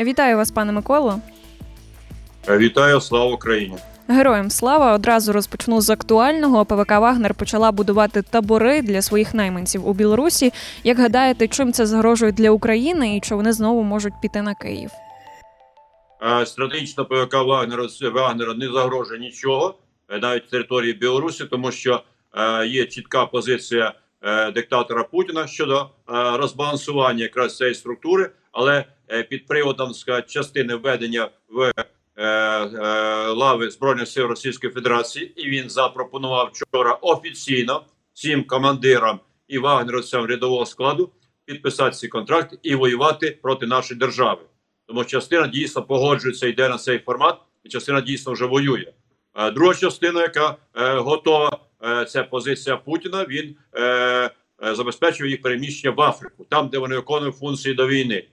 Вітаю вас, пане Миколо. Вітаю, слава Україні. Героям слава одразу розпочну з актуального. ПВК Вагнер почала будувати табори для своїх найманців у Білорусі. Як гадаєте, чим це загрожує для України і чи вони знову можуть піти на Київ? Стратегічно ПВК Вагнера Вагнера не загрожує нічого е, навіть території Білорусі, тому що е, є чітка позиція е, диктатора Путіна щодо розбалансування якраз цієї структури, але під приводом сказати, частини введення в лави збройних сил Російської Федерації, і він запропонував вчора офіційно всім командирам і вагнерівцям рядового складу підписати ці контракти і воювати проти нашої держави. Тому частина дійсно погоджується, йде на цей формат, і частина дійсно вже воює. А друга частина, яка е, готова, е, це позиція Путіна. Він е, е, забезпечує їх переміщення в Африку, там де вони виконують функції до війни.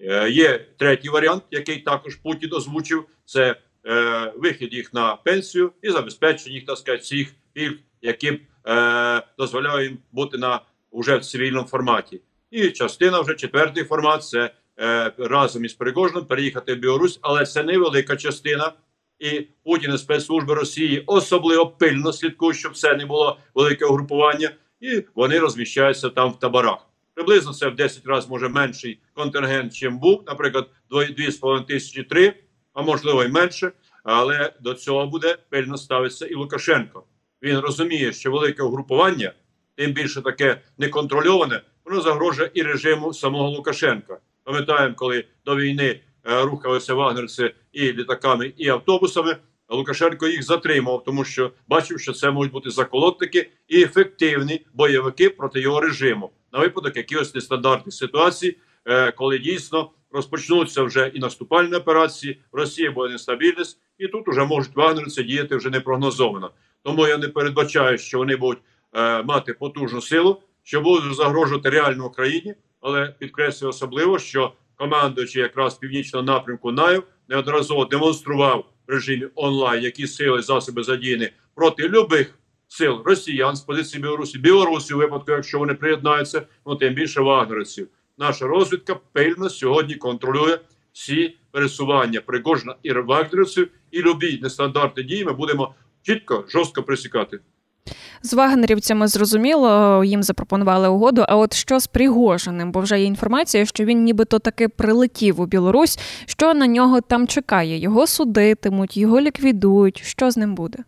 Е, є третій варіант, який також Путін озвучив: це е, вихід їх на пенсію і забезпечення їх так сказати, всіх пільг, які е, дозволяють їм бути на уже в цивільному форматі. І частина вже четвертий формат це Е, разом із Пригожним переїхати в Білорусь, але це невелика частина. І Путін і спецслужби Росії особливо пильно слідкують, щоб це не було велике угрупування, і вони розміщаються там в таборах. Приблизно це в 10 разів може менший контингент, чим був, наприклад, 2,5 тисячі 3, а можливо й менше. Але до цього буде пильно ставитися і Лукашенко. Він розуміє, що велике угрупування, тим більше таке неконтрольоване, воно загрожує і режиму самого Лукашенка. Пам'ятаємо, коли до війни е, рухалися вагнерці і літаками, і автобусами. Лукашенко їх затримав, тому що бачив, що це можуть бути заколотники і ефективні бойовики проти його режиму на випадок якихось нестандартних ситуацій, е, коли дійсно розпочнуться вже і наступальні операції. В Росії буде нестабільність, і тут вже можуть вагнерці діяти вже непрогнозовано. Тому я не передбачаю, що вони будуть е, мати потужну силу, що будуть загрожувати реально Україні але підкреслюю особливо, що командуючи якраз північного напрямку НАЙВ неодноразово демонстрував в режимі онлайн, які сили засоби задіяні проти любих сил росіян з позиції Білорусі, Білорусі у випадку, якщо вони приєднаються, ну тим більше вагнерівців. Наша розвідка пильно сьогодні контролює всі пересування Пригожина і вагнерівців, і любі нестандартні дії ми будемо чітко жорстко присікати. З вагнерівцями зрозуміло, їм запропонували угоду. А от що з Пригожиним? Бо вже є інформація, що він нібито таки прилетів у Білорусь. Що на нього там чекає? Його судитимуть, його ліквідують. Що з ним буде?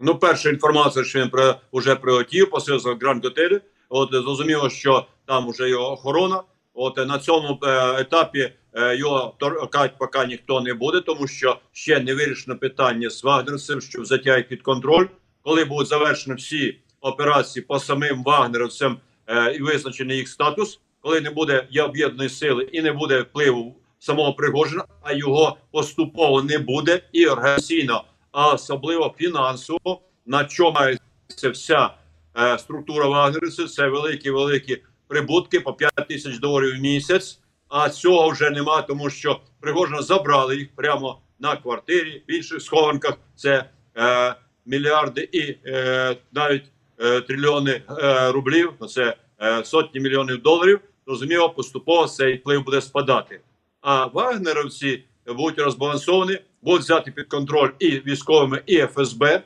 Ну, перша інформація, що він при, вже прилетів, посилив Гранд Готелі. От зрозуміло, що там вже його охорона. От на цьому е, етапі е, його торкати поки ніхто не буде, тому що ще не вирішено питання з вагнерцем, що взяття їх під контроль коли будуть завершені всі операції по самим вагнерівцям е, і визначений їх статус, коли не буде є об'єднаної сили і не буде впливу самого Пригожина, а його поступово не буде і організаційно, а особливо фінансово, на чому мається вся е, структура вагнерівців, це великі великі прибутки по 5 тисяч доларів в місяць. А цього вже нема, тому що Пригожина забрали їх прямо на квартирі в інших схованках. Це е, мільярди і е, навіть е, трильйони е, рублів, це е, сотні мільйонів доларів. Розуміло, поступово цей вплив буде спадати. А вагнеровці будуть розбалансовані, будуть взяти під контроль і військовими, і ФСБ.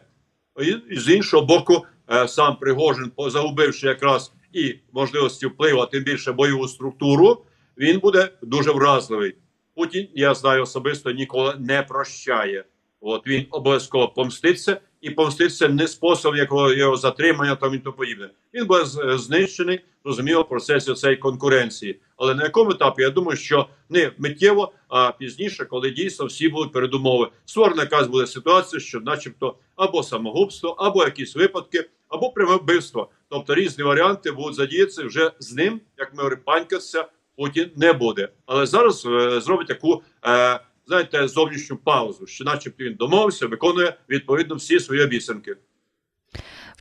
І, і з іншого боку, е, сам Пригожин, загубивши якраз і можливості впливу, а тим більше бойову структуру, він буде дуже вразливий. Путін, я знаю особисто, ніколи не прощає. От він обов'язково помститься і помститься не способом якого його затримання там і то подібне. Він буде знищений, розуміло, в процесі цієї конкуренції. Але на якому етапі я думаю, що не миттєво, а пізніше, коли дійсно всі будуть передумови, створена якась буде ситуація, що, начебто, або самогубство, або якісь випадки, або пряме вбивство. Тобто різні варіанти будуть задіятися вже з ним, як ми панькатися Путін не буде. Але зараз е, зробить таку. Е, знаєте, зовнішню паузу, що, начебто, він домовився, виконує відповідно всі свої обіцянки.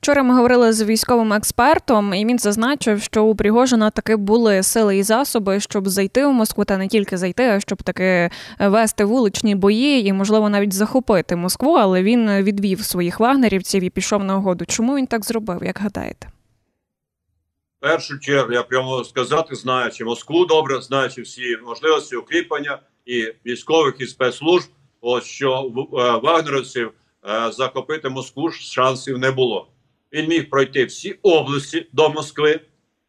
Вчора ми говорили з військовим експертом, і він зазначив, що у Пригожина таки були сили і засоби, щоб зайти у Москву, та не тільки зайти, а щоб таки вести вуличні бої і, можливо, навіть захопити Москву. Але він відвів своїх вагнерівців і пішов на угоду. Чому він так зробив? Як гадаєте? першу чергу я прямо сказати, знаючи Москву добре, знаючи всі можливості укріплення і військових і спецслужб, от що в- е, вагнерівців е, захопити Москву шансів не було. Він міг пройти всі області до Москви.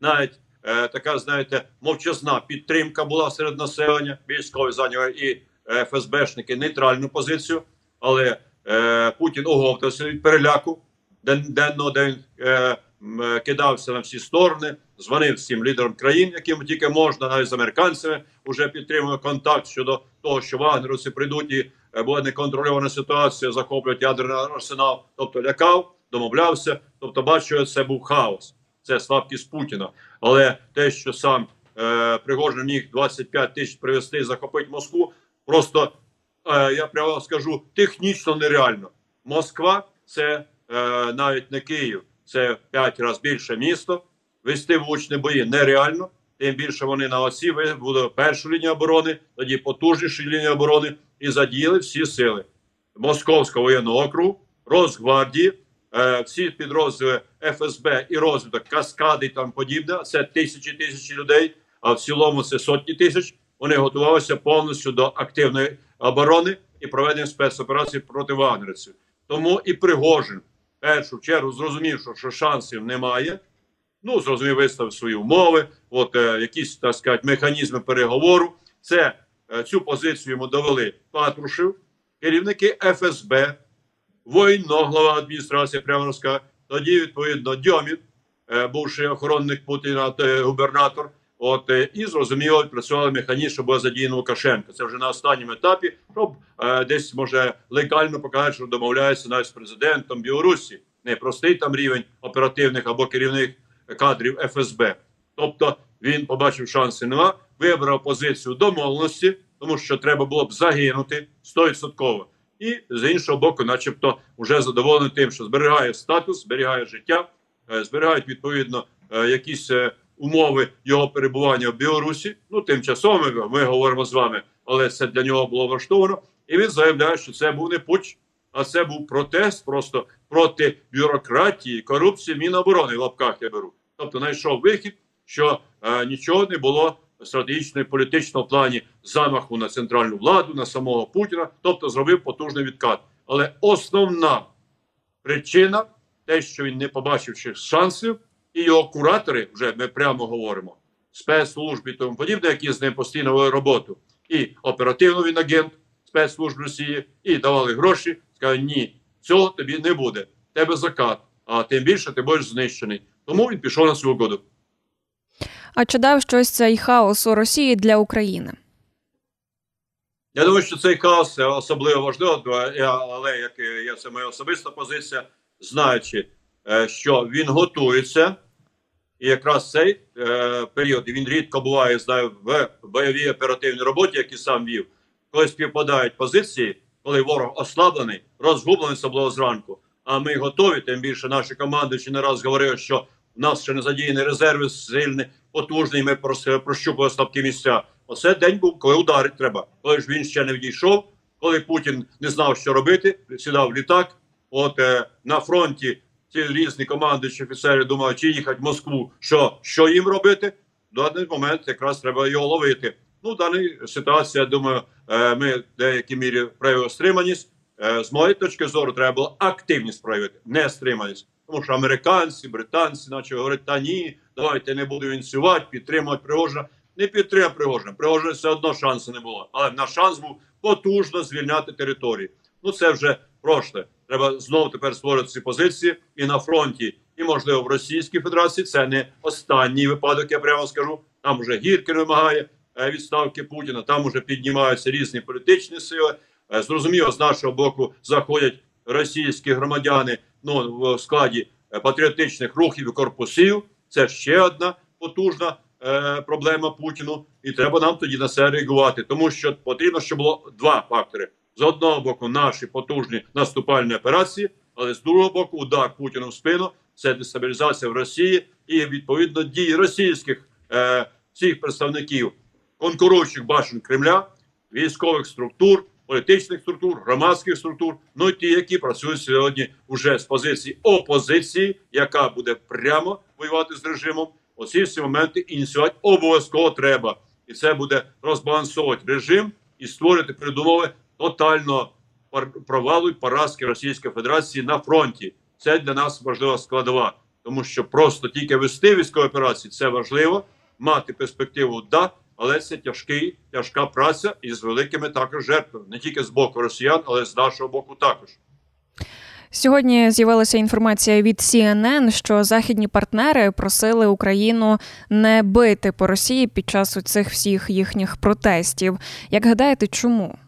Навіть е, така, знаєте, мовчазна підтримка була серед населення. Військові зайняли і е, ФСБшники нейтральну позицію, але е, Путін оговтався від переляку ден, денного, де він е, е, кидався на всі сторони, дзвонив всім лідерам країн, яким тільки можна, навіть з американцями вже підтримує контакт щодо того, що вагнерівці прийдуть і е, буде неконтрольована ситуація, захоплять ядерний арсенал, тобто лякав, домовлявся. Тобто, бачу, це був хаос, це слабкість Путіна. Але те, що сам е, Пригожин міг 25 тисяч привезти захопити Москву, просто е, я прямо скажу технічно нереально. Москва це е, навіть не Київ, це 5 разів більше місто. Вести влучні бої нереально. Тим більше вони на оці вибудували першу лінію оборони, тоді потужніші лінії оборони і задіяли всі сили Московського воєнного округу, Росгвардії, всі підрозділи ФСБ і розвиток, каскади і там подібне. Це тисячі тисячі людей, а в цілому це сотні тисяч. Вони готувалися повністю до активної оборони і проведення спецоперацій проти вагнерівців. Тому і Пригожин першу чергу зрозумів, що, що шансів немає. Ну, зрозумів, виставив свої умови, от е, якісь так сказати, механізми переговору. Це е, цю позицію йому довели Патрушев, керівники ФСБ, воєнно глава адміністрації Прямо тоді, відповідно, Дьомін, е, бувший охоронник Путіна, е, губернатор. От е, і зрозуміло, працювали механізм, що буде задіяно Лукашенко. Це вже на останньому етапі, щоб десь може легально показати, що домовляється навіть з президентом Білорусі. Не простий там рівень оперативних або керівних кадрів ФСБ. Тобто він побачив шанси нема, вибрав позицію домовленості, тому що треба було б загинути 100%. І з іншого боку, начебто, вже задоволений тим, що зберігає статус, зберігає життя, е, зберігають відповідно е, якісь е, умови його перебування в Білорусі. Ну тимчасово ми, говоримо з вами, але це для нього було влаштовано. І він заявляє, що це був не путч, а це був протест просто проти бюрократії, корупції Міноборони в лапках я беру. Тобто знайшов вихід, що е, нічого не було стратегічно і політично плані замаху на центральну владу, на самого Путіна, тобто зробив потужний відкат. Але основна причина те, що він не побачив шансів, і його куратори, вже ми прямо говоримо, спецслужб і тому подібне, які з ним постійно роботу, і оперативно він агент спецслужб Росії, і давали гроші. Сказали, ні, цього тобі не буде. Тебе закат, а тим більше ти будеш знищений. Тому він пішов на цю угоду. А чи дав щось цей хаос у Росії для України? Я думаю, що цей хаос особливо важливо, але як я це моя особиста позиція, знаючи, е, що він готується, і якраз цей е, період він рідко буває, знаю, в бойовій оперативній роботі, які сам вів, коли співпадають позиції, коли ворог ослаблений, розгублений особливо зранку. А ми готові, тим більше наші команди ще не раз говорили, що в нас ще не задіяні резерви сильні, потужні. Ми прощупували слабкі місця. Оце день був, коли ударити треба. Коли ж він ще не відійшов, коли Путін не знав, що робити, сідав в літак. От е, на фронті ці різні командуючі офіцери думали, чи їхати в Москву, що, що їм робити. В даний момент якраз треба його ловити. Ну, в даній ситуації, я думаю, е, ми в деякій мірі проявили стриманість. Е, з моєї точки зору, треба було активність проявити, не стриманість. Тому що американці, британці, наче говорять, та ні, давайте не буду ініціювати, підтримувати Пригожина. Не підтримав Пригожина. Пригожина все одно шансу не було. Але в нас шанс був потужно звільняти території. Ну це вже прошле. Треба знову тепер створити ці позиції і на фронті, і можливо в Російській Федерації. Це не останній випадок, я прямо скажу. Там вже Гіркін вимагає е, відставки Путіна. Там вже піднімаються різні політичні сили. Е, Зрозуміло, з нашого боку заходять російські громадяни ну, в складі е, патріотичних рухів і корпусів. Це ще одна потужна е, проблема Путіну, і треба нам тоді на це реагувати, тому що потрібно, щоб було два фактори: з одного боку, наші потужні наступальні операції, але з другого боку, удар Путіну в спину це дестабілізація в Росії і відповідно дії російських е, всіх представників конкуруючих башен Кремля, військових структур, політичних структур, громадських структур, ну і ті, які працюють сьогодні вже з позиції опозиції, яка буде прямо воювати з режимом, Оці всі моменти ініціювати обов'язково треба. І це буде розбалансовувати режим і створити передумови тотального провалу і поразки Російської Федерації на фронті. Це для нас важлива складова, тому що просто тільки вести військові операції це важливо, мати перспективу да, але це тяжкий, тяжка праця із великими також жертвами, не тільки з боку росіян, але з нашого боку також. Сьогодні з'явилася інформація від CNN, що західні партнери просили Україну не бити по Росії під час цих всіх їхніх протестів. Як гадаєте, чому?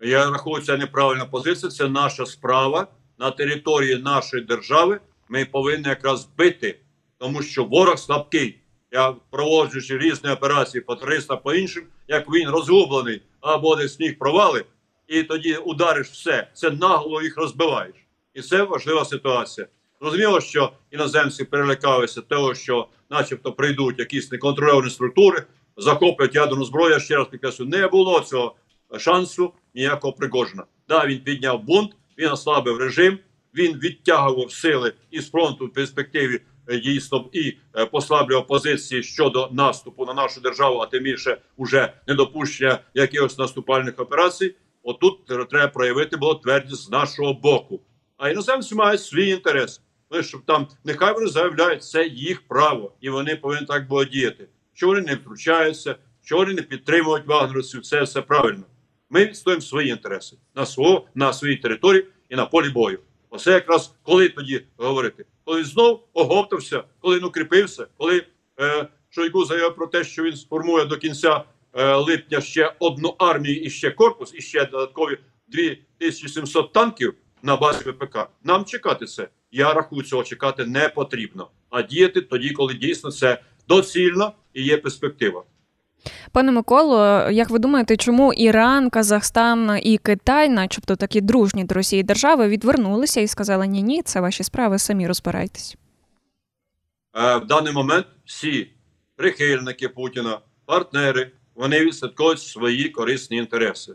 Я рахую, це неправильна позиція. Це наша справа на території нашої держави. Ми повинні якраз бити, тому що ворог слабкий. Я проводжуючи різні операції по 300, по іншим, як він розгублений або десь сніг провали і тоді удариш все. Це наголо їх розбиваєш. І це важлива ситуація. Зрозуміло, що іноземці перелякалися того, що, начебто, прийдуть якісь неконтрольовані структури, захоплять ядерну зброю. Ще раз підкреслю, не було цього шансу ніякого Пригожина. Да, він підняв бунт, він ослабив режим, він відтягував сили із фронту в перспективі дійсно і е, послаблював позиції щодо наступу на нашу державу, а тим більше уже недопущення якихось наступальних операцій. Отут треба проявити було твердість з нашого боку. А іноземці мають свій інтерес. Ну, щоб там нехай вони заявляють, це їх право, і вони повинні так було діяти. Що вони не втручаються, що вони не підтримують вагнерівців, це все правильно. Ми відстоїмо свої інтереси на свого, на своїй території і на полі бою. Оце якраз коли тоді говорити, коли знов оговтався, коли він укріпився, коли е, Шойгу заявив про те, що він сформує до кінця Е, липня ще одну армію і ще корпус, і ще додаткові 2700 танків на базі ВПК. Нам чекати це. Я рахую, цього чекати не потрібно, а діяти тоді, коли дійсно це доцільно і є перспектива. Пане Миколо, як ви думаєте, чому Іран, Казахстан і Китай, начебто такі дружні до Росії держави, відвернулися і сказали ні, ні, це ваші справи, самі розбирайтесь? Е, в даний момент всі прихильники Путіна, партнери вони відслідковують свої корисні інтереси.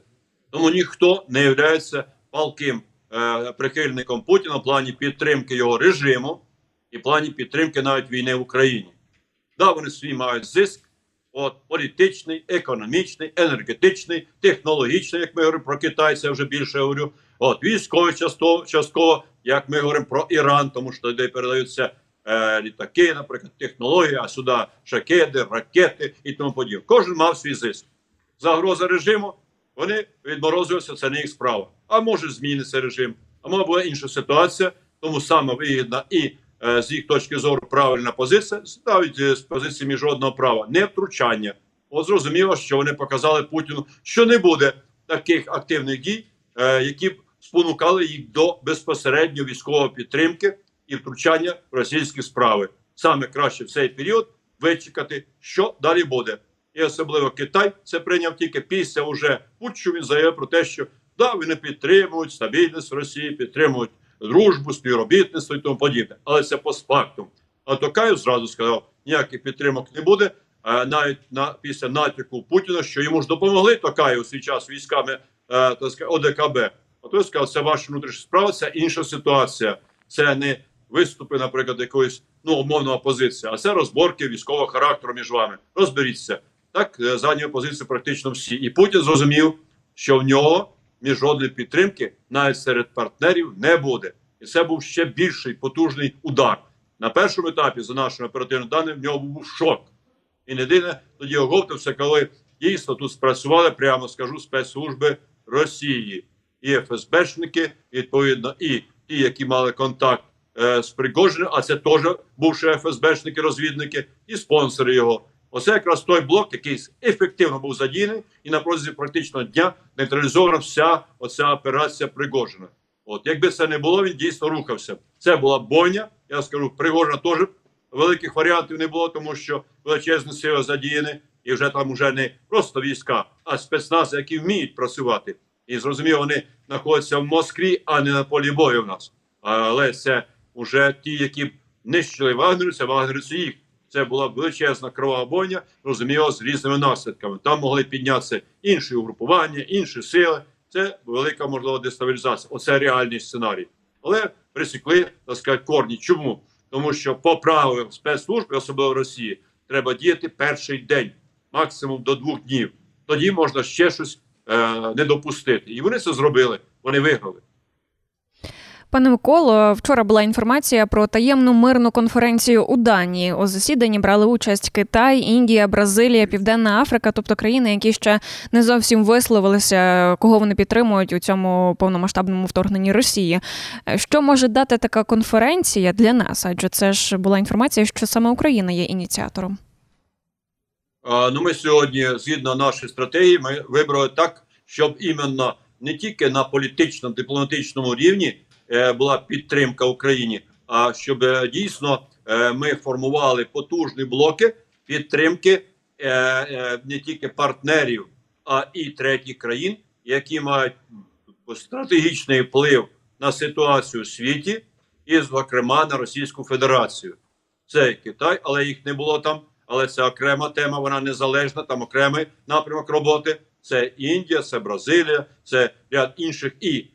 Тому ніхто не є палким е, прихильником Путіна в плані підтримки його режиму і в плані підтримки навіть війни в Україні. Да, вони свій мають зиск, от політичний, економічний, енергетичний, технологічний, як ми говоримо про Китай, це вже більше говорю. От військовий частково, частково, як ми говоримо про Іран, тому що туди передаються е, літаки, наприклад, технології, а сюди шакеди, ракети і тому подібне. Кожен мав свій зиск. Загроза режиму, вони відморозуються, це не їх справа. А може зміниться режим, а може була інша ситуація, тому саме вигідна і з їх точки зору правильна позиція, навіть е, з позиції міжнародного права, не втручання. От зрозуміло, що вони показали Путіну, що не буде таких активних дій, е, які б спонукали їх до безпосередньо військової підтримки і втручання в російські справи. Саме краще в цей період вичекати, що далі буде. І особливо Китай це прийняв тільки після уже путчу. Він заявив про те, що да, вони підтримують стабільність Росії, підтримують дружбу, співробітництво і тому подібне. Але це постфактум. А Токаєв зразу сказав, ніяких підтримок не буде. Навіть на після натяку Путіна, що йому ж допомогли Токаєв свій час військами е, так сказати, ОДКБ. А той сказав, це ваша внутрішня справа, це інша ситуація. Це не виступи, наприклад, якоїсь ну умовна опозиція, а це розборки військового характеру між вами. Розберіться так, е, зайняли позицію практично всі. І Путін зрозумів, що в нього міжнародної підтримки навіть серед партнерів не буде. І це був ще більший потужний удар. На першому етапі, за нашими оперативними даними, в нього був шок. І не єдине тоді оговтався, коли дійсно тут спрацювали, прямо скажу, спецслужби Росії і ФСБшники, відповідно, і ті, які мали контакт Е, з Пригожиним, а це теж бувши ФСБшники, розвідники і спонсори його. Оце якраз той блок, який ефективно був задіяний, і на протязі практично дня нейтралізована вся оця операція Пригожина. От якби це не було, він дійсно рухався. Це була бойня. Я скажу, Пригожина теж великих варіантів не було, тому що величезні сили задіяні, і вже там вже не просто війська, а спецнази, які вміють працювати. І зрозуміло, вони знаходяться в Москві, а не на полі бою в нас. Але це уже ті, які нищили вагнерівця, вагнерівці їх. Це була величезна кровава бойня, розуміло, з різними наслідками. Там могли піднятися інші угрупування, інші сили. Це велика можлива дестабілізація. Оце реальний сценарій. Але присікли так сказати, корні. Чому? тому що по правилам спецслужби, особливо Росії, треба діяти перший день, максимум до двох днів. Тоді можна ще щось е, не допустити. І вони це зробили. Вони виграли. Пане Миколо, вчора була інформація про таємну мирну конференцію у Данії. У засіданні брали участь Китай, Індія, Бразилія, Південна Африка, тобто країни, які ще не зовсім висловилися, кого вони підтримують у цьому повномасштабному вторгненні Росії. Що може дати така конференція для нас? Адже це ж була інформація, що саме Україна є ініціатором. Ну, ми сьогодні, згідно нашої стратегії, ми вибрали так, щоб іменно не тільки на політичному дипломатичному рівні. Е, була підтримка Україні, а щоб е, дійсно е, ми формували потужні блоки підтримки не тільки партнерів, а і третіх країн, які мають стратегічний вплив на ситуацію у світі, і, зокрема, на Російську Федерацію. Це Китай, але їх не було там. Але це окрема тема, вона незалежна, там окремий напрямок роботи. Це Індія, це Бразилія, це ряд інших і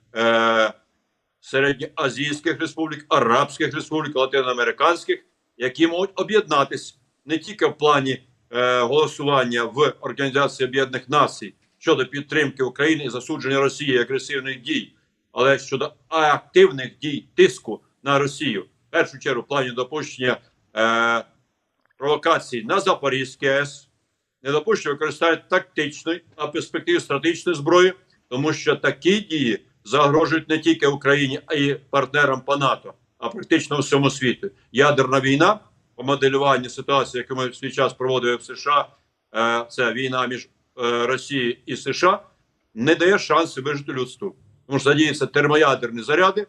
середньоазійських республік, Арабських республік, латиноамериканських, які можуть об'єднатися не тільки в плані е, голосування в Організації Об'єднаних Націй щодо підтримки України і засудження Росії агресивних дій, але щодо активних дій тиску на Росію, в першу чергу в плані допущення е, провокацій на Запорізький АЕС, не допущення використання тактичної, а перспективи стратегічної зброї, тому що такі дії загрожують не тільки Україні, а й партнерам по НАТО, а практично всьому світу. Ядерна війна по моделюванню ситуації, яку ми в свій час проводили в США, е, це війна між е, Росією і США, не дає шансу вижити людству. Тому що задіються термоядерні заряди,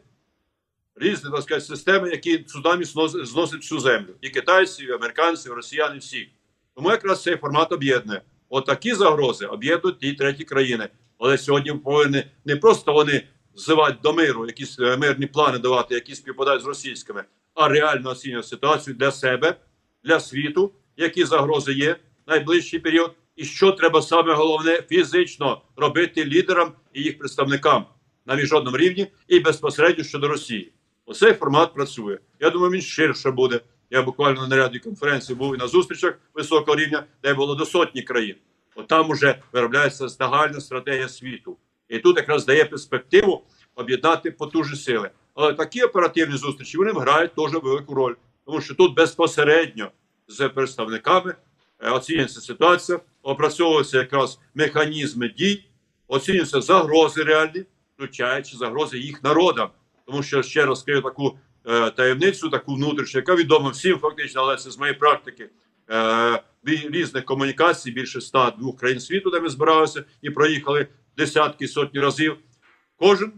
різні так сказати, системи, які цунамі зносять всю землю. І китайців, і американців, і росіян, і всіх. Тому якраз цей формат об'єднує. Отакі загрози об'єднують ті треті країни. Але сьогодні повинні не просто вони взивати до миру, якісь е, мирні плани давати, які співпадають з російськими, а реально оцінювати ситуацію для себе, для світу, які загрози є в найближчий період, і що треба саме головне фізично робити лідерам і їх представникам на міжнародному рівні і безпосередньо щодо Росії. Оцей формат працює. Я думаю, він ширше буде. Я буквально на наряді конференції був і на зустрічах високого рівня, де було до сотні країн. Там уже виробляється загальна стратегія світу. І тут якраз дає перспективу об'єднати потужні сили. Але такі оперативні зустрічі вони грають теж велику роль, тому що тут безпосередньо з представниками е, оцінюється ситуація, опрацьовуються якраз механізми дій, оцінюються загрози реальні, включаючи загрози їх народам. Тому що ще раз скажу таку е, таємницю, таку внутрішню, яка відома всім, фактично, але це з моєї практики. Е, різних комунікацій, більше ста двох країн світу, де ми збиралися і проїхали десятки сотні разів. Кожен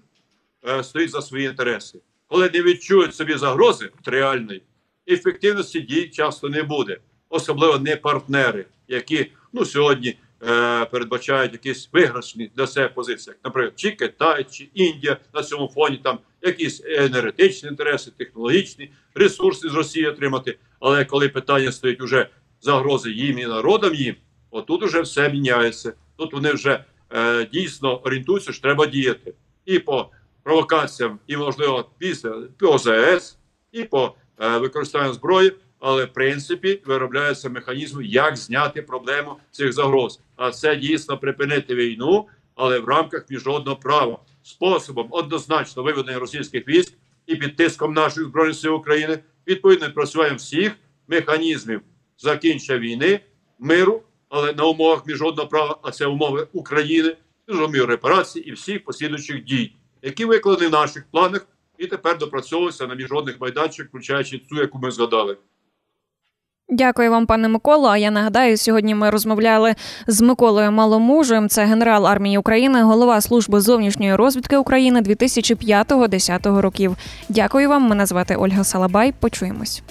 е, стоїть за свої інтереси. Коли не відчують собі загрози реальної, ефективності дій часто не буде, особливо не партнери, які ну сьогодні е, передбачають якісь виграшні для себе позиції, наприклад, чи Китай, чи Індія на цьому фоні там якісь енергетичні інтереси, технологічні ресурси з Росії отримати. Але коли питання стоїть уже загрози їм і народам їм, отут уже все міняється. Тут вони вже е, дійсно орієнтуються, що треба діяти і по провокаціям, і можливо після ОЗС, і по е, використанню зброї. Але в принципі виробляється механізм, як зняти проблему цих загроз. А це дійсно припинити війну, але в рамках міжнародного права способом однозначно виведення російських військ і під тиском наших збройних сил України відповідно працюємо всіх механізмів закінчення війни, миру, але на умовах міжнародного права, а це умови України, міжнародної репарації і всіх послідуючих дій, які викладені в наших планах і тепер допрацьовуються на міжнародних майданчиках, включаючи цю, яку ми згадали. Дякую вам, пане Миколо. А я нагадаю, сьогодні ми розмовляли з Миколою Маломужем. Це генерал армії України, голова служби зовнішньої розвідки України 2005-2010 років. Дякую вам. Мене звати Ольга Салабай. Почуємось.